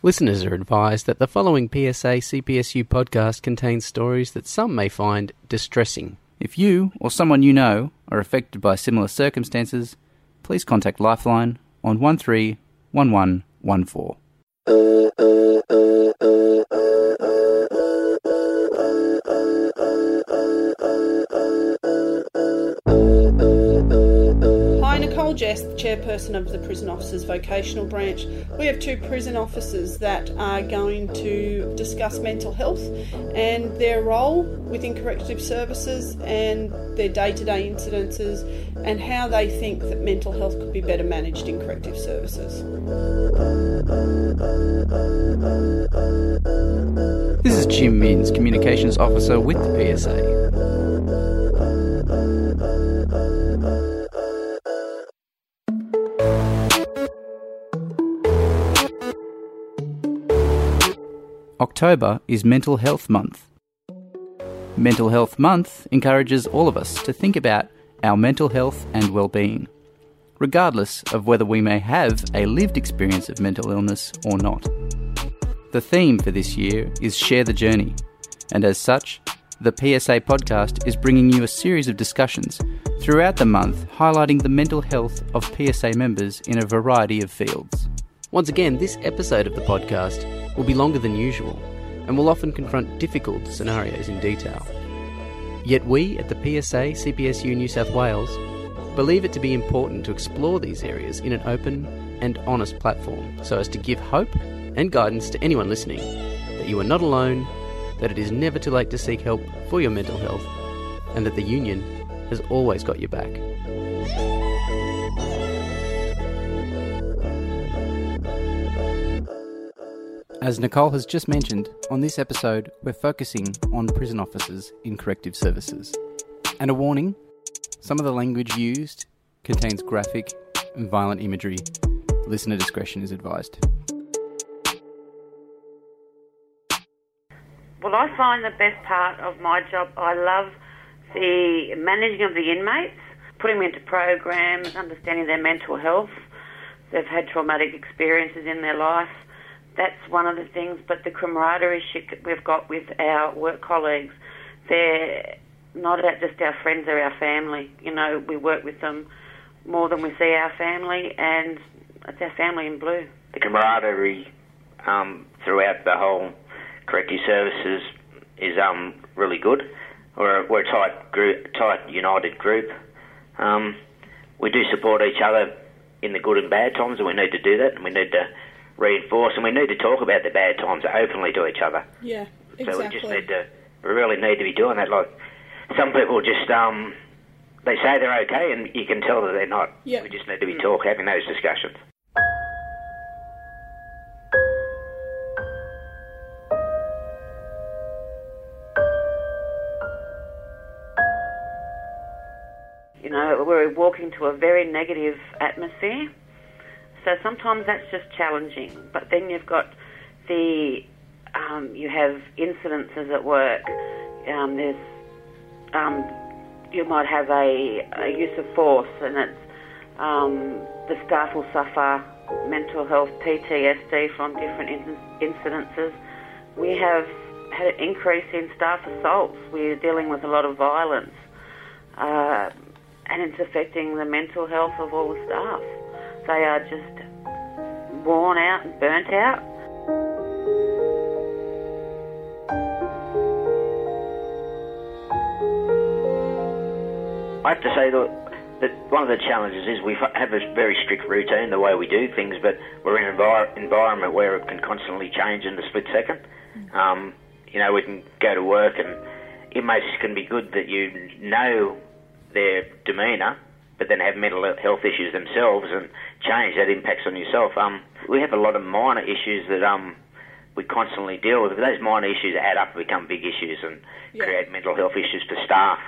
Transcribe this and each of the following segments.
Listeners are advised that the following PSA CPSU podcast contains stories that some may find distressing. If you or someone you know are affected by similar circumstances, please contact Lifeline on 131114. Jess, the chairperson of the Prison Officers Vocational Branch. We have two prison officers that are going to discuss mental health and their role within corrective services and their day to day incidences and how they think that mental health could be better managed in corrective services. This is Jim Minns, Communications Officer with the PSA. October is Mental Health Month. Mental Health Month encourages all of us to think about our mental health and well-being, regardless of whether we may have a lived experience of mental illness or not. The theme for this year is Share the Journey, and as such, the PSA podcast is bringing you a series of discussions throughout the month highlighting the mental health of PSA members in a variety of fields. Once again, this episode of the podcast will be longer than usual and will often confront difficult scenarios in detail. Yet we at the PSA CPSU New South Wales believe it to be important to explore these areas in an open and honest platform so as to give hope and guidance to anyone listening that you are not alone, that it is never too late to seek help for your mental health, and that the union has always got your back. As Nicole has just mentioned, on this episode we're focusing on prison officers in corrective services. And a warning some of the language used contains graphic and violent imagery. Listener discretion is advised. Well, I find the best part of my job, I love the managing of the inmates, putting them into programs, understanding their mental health. They've had traumatic experiences in their life. That's one of the things, but the camaraderie we've got with our work colleagues, they're not just our friends, they're our family. You know, we work with them more than we see our family, and it's our family in blue. the camaraderie um, throughout the whole corrective services is um, really good. We're, we're a tight group, tight united group. Um, we do support each other in the good and bad times, and we need to do that, and we need to reinforce, and we need to talk about the bad times openly to each other. Yeah, exactly. So we just need to, we really need to be doing that. Like some people just, um, they say they're okay, and you can tell that they're not. Yeah. We just need to be talk, having those discussions. You know, we're walking to a very negative atmosphere. So sometimes that's just challenging. But then you've got the, um, you have incidences at work. Um, there's, um, you might have a, a use of force, and it's um, the staff will suffer mental health PTSD from different in- incidences. We have had an increase in staff assaults. We're dealing with a lot of violence. Uh, and it's affecting the mental health of all the staff. They are just worn out and burnt out. I have to say that, that one of the challenges is we have a very strict routine the way we do things, but we're in an envir- environment where it can constantly change in the split second. Um, you know, we can go to work and inmates can be good that you know their demeanour, but then have mental health issues themselves and change that impacts on yourself. Um, we have a lot of minor issues that um, we constantly deal with. But those minor issues add up and become big issues and Yeah. create mental health issues for staff.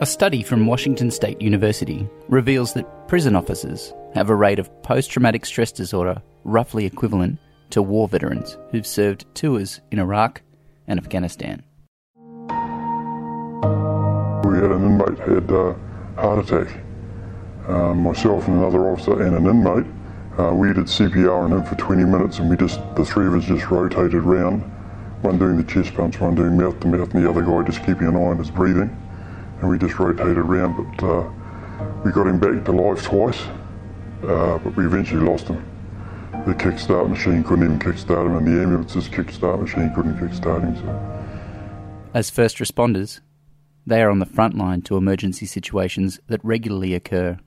A study from Washington State University reveals that prison officers have a rate of post traumatic stress disorder roughly equivalent to war veterans who've served tours in Iraq and Afghanistan. We had an inmate had uh, heart attack. Um, myself and another officer and an inmate Uh, we did CPR on him for 20 minutes, and we just the three of us just rotated around, one doing the chest pumps, one doing mouth to mouth, and the other guy just keeping an eye on his breathing, and we just rotated around. But uh, we got him back to life twice, uh, but we eventually lost him. The kickstart machine couldn't even kickstart him, and the ambulance's kickstart machine couldn't kickstart him. So. As first responders, they are on the front line to emergency situations that regularly occur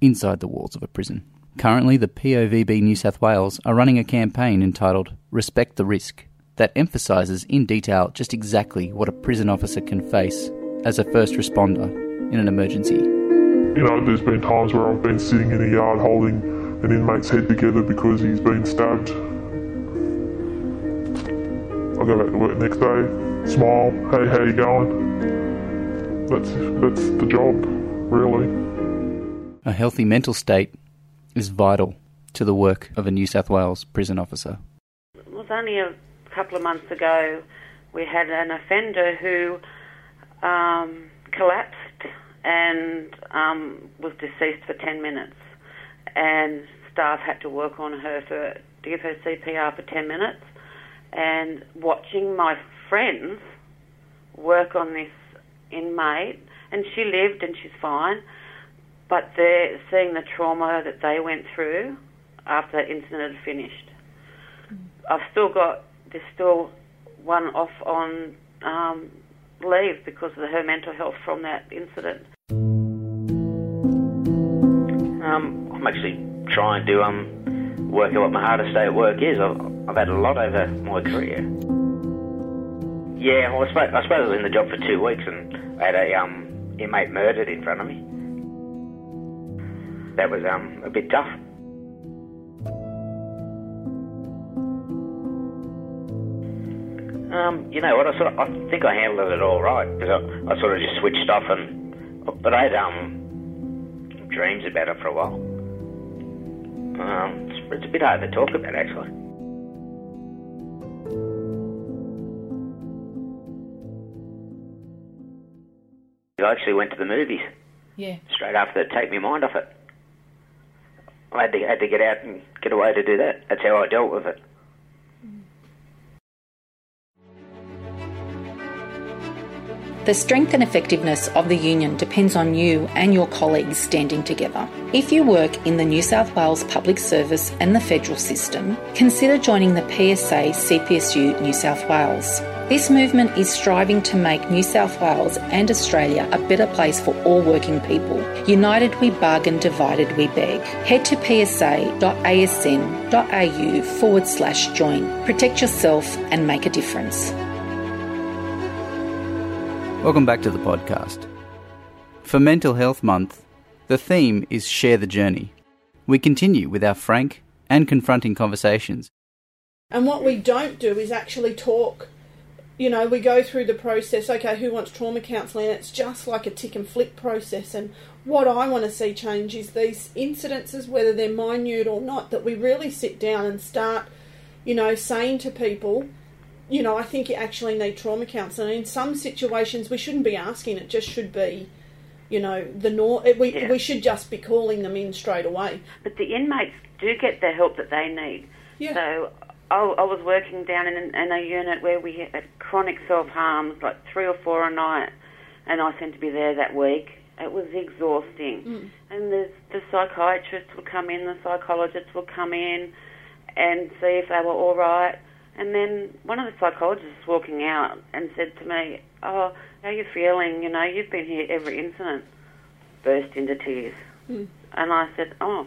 inside the walls of a prison. Currently, the POVB New South Wales are running a campaign entitled Respect the Risk that emphasises in detail just exactly what a prison officer can face as a first responder in an emergency. You know, there's been times where I've been sitting in a yard holding an inmate's head together because he's been stabbed. I go back to work next day, smile, hey, how you going? That's, that's the job, really. A healthy mental state is vital to the work of a New South Wales prison officer. It was only a couple of months ago we had an offender who um, collapsed and um, was deceased for 10 minutes. And staff had to work on her for, to give her CPR for 10 minutes. And watching my friends work on this inmate, and she lived and she's fine, but they're seeing the trauma that they went through after that incident had finished. I've still got there's still one off on um, leave because of her mental health from that incident. Um, I'm actually trying to um, work out what my hardest day at work is. I've, I've had a lot over my career. Yeah, well, I suppose, I suppose I was in the job for two weeks and I had a um, inmate murdered in front of me. That was um, a bit tough. Um, you know what? I sort of, I think I handled it all right because I, I sort of just switched off and, but I had um, dreams about it for a while. Um, it's, it's a bit hard to talk about actually. I actually went to the movies Yeah. straight after to take my mind off it. I had to, had to get out and get away to do that. That's how I dealt with it. The strength and effectiveness of the union depends on you and your colleagues standing together. If you work in the New South Wales public service and the federal system, consider joining the PSA CPSU New South Wales. This movement is striving to make New South Wales and Australia a better place for all working people. United we bargain, divided we beg. Head to psa.asn.au forward slash join. Protect yourself and make a difference. Welcome back to the podcast. For Mental Health Month, the theme is Share the Journey. We continue with our frank and confronting conversations. And what we don't do is actually talk. You know, we go through the process. Okay, who wants trauma counselling? It's just like a tick and flick process. And what I want to see change is these incidences, whether they're minute or not, that we really sit down and start, you know, saying to people, you know, I think you actually need trauma counselling. In some situations, we shouldn't be asking; it just should be, you know, the nor- eh, We Yeah. we should just be calling them in straight away. But the inmates do get the help that they need. Yeah. So I, I was working down in, in a unit where we had chronic self harms, like three or four a night, and I seemed to be there that week. It was exhausting. Mm. And the, the psychiatrists would come in, the psychologists would come in and see if they were all right. And then one of the psychologists walking out and said to me, "Oh, how are you feeling? You know, you've been here every incident." Burst into tears, mm. and I said, "Oh,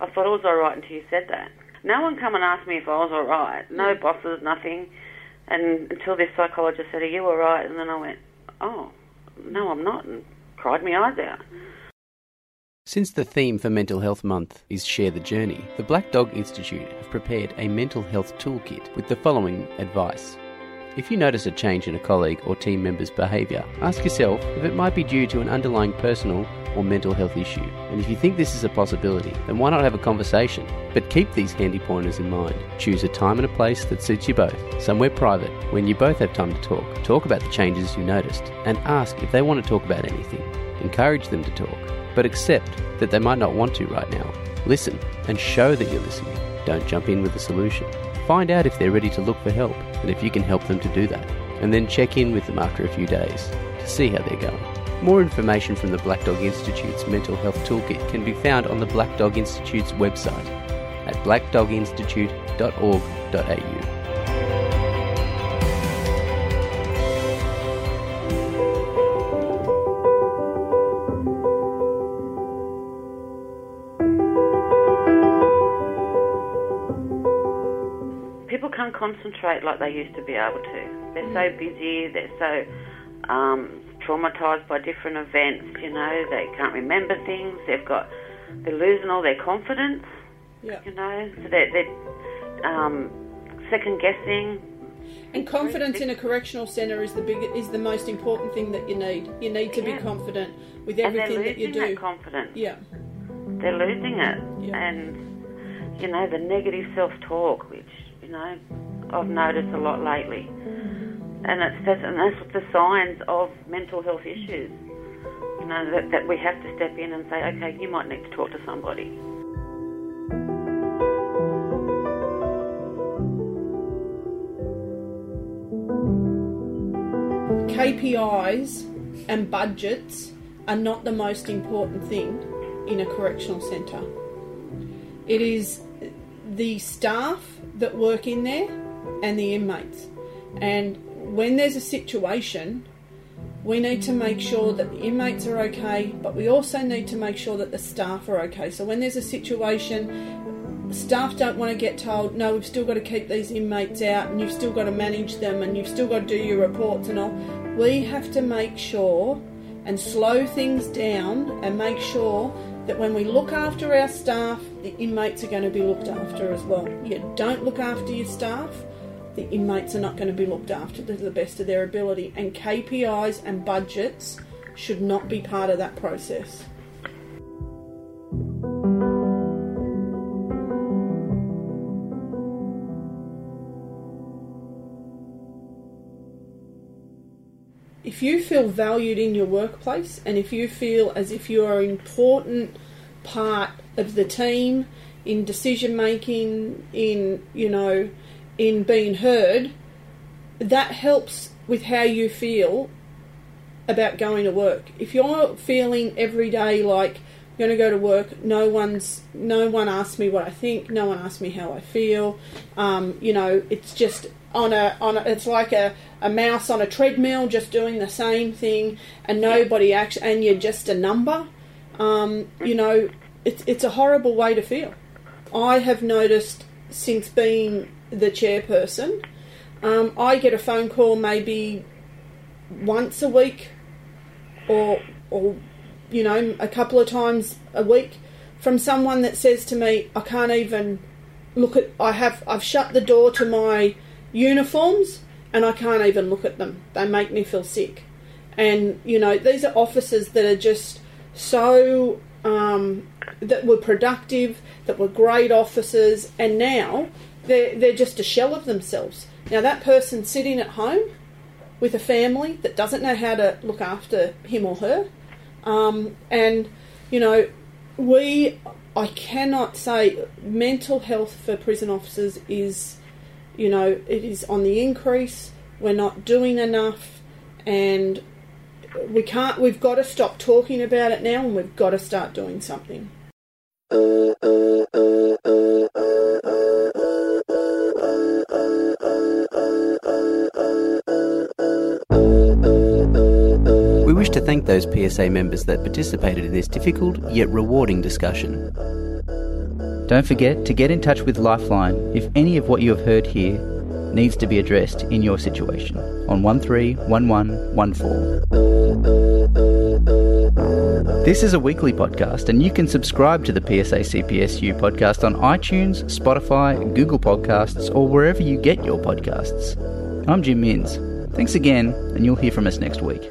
I thought it was all right until you said that." No one come and asked me if I was all right. No bosses, nothing. And until this psychologist said, "Are you all right?" And then I went, "Oh, no, I'm not," and cried my eyes out. Since the theme for Mental Health Month is Share the Journey, the Black Dog Institute have prepared a mental health toolkit with the following advice. If you notice a change in a colleague or team member's behaviour, ask yourself if it might be due to an underlying personal or mental health issue. And if you think this is a possibility, then why not have a conversation? But keep these handy pointers in mind. Choose a time and a place that suits you both, somewhere private, when you both have time to talk. Talk about the changes you noticed, and ask if they want to talk about anything. Encourage them to talk, but accept that they might not want to right now. Listen and show that you're listening. Don't jump in with a solution. Find out if they're ready to look for help and if you can help them to do that. And then check in with them after a few days to see how they're going. More information from the Black Dog Institute's mental health toolkit can be found on the Black Dog Institute's website at blackdoginstitute.org.au. concentrate like they used to be able to. They're so busy, they're so um, traumatized by different events, you know, they can't remember things, they've got, they're losing all their confidence, Yeah. you know, so they're, they're um, second guessing. And confidence in a correctional centre is the big is the most important thing that you need. You need to be confident with everything that you losing do. that confidence. yeah. They're losing it. Yeah. And, you know, the negative self talk, which, you know, I've noticed a lot lately. And it's and that's the signs of mental health issues. You know, that, that we have to step in and say, okay, you might need to talk to somebody. KPIs and budgets are not the most important thing in a correctional centre. It is the staff that work in there and the inmates. And when there's a situation, we need to make sure that the inmates are okay, but we also need to make sure that the staff are okay. So when there's a situation, staff don't want to get told, no, we've still got to keep these inmates out and you've still got to manage them and you've still got to do your reports and all. We have to make sure and slow things down and make sure that when we look after our staff, the inmates are going to be looked after as well. You don't look after your staff, the inmates are not going to be looked after to the best of their ability. And KPIs and budgets should not be part of that process. if you feel valued in your workplace and if you feel as if you are an important part of the team in decision making in you know in being heard that helps with how you feel about going to work. If you're feeling every day like I'm going to go to work no one's no one asks me what I think no one asks me how I feel. Um, you know it's just on a on a, it's like a, a mouse on a treadmill just doing the same thing and nobody actually and you're just a number. Um, you know it's it's a horrible way to feel. I have noticed since being the chairperson um, I get a phone call maybe once a week or or you know a couple of times a week from someone that says to me I can't even look at I have I've shut the door to my uniforms and I can't even look at them. They make me feel sick. And you know, these are officers that are just so um, that were productive, that were great officers, and now they're they're just a shell of themselves. Now that person sitting at home with a family that doesn't know how to look after him or her, um, and you know, we I cannot say mental health for prison officers is you know, it is on the increase. We're not doing enough, and we can't. We've got to stop talking about it now, and we've got to start doing something. We wish to thank those PSA members that participated in this difficult yet rewarding discussion. Don't forget to get in touch with Lifeline if any of what you have heard here needs to be addressed in your situation on 131114. This is a weekly podcast, and you can subscribe to the PSA CPSU podcast on iTunes, Spotify, Google Podcasts, or wherever you get your podcasts. I'm Jim Minns. Thanks again, and you'll hear from us next week.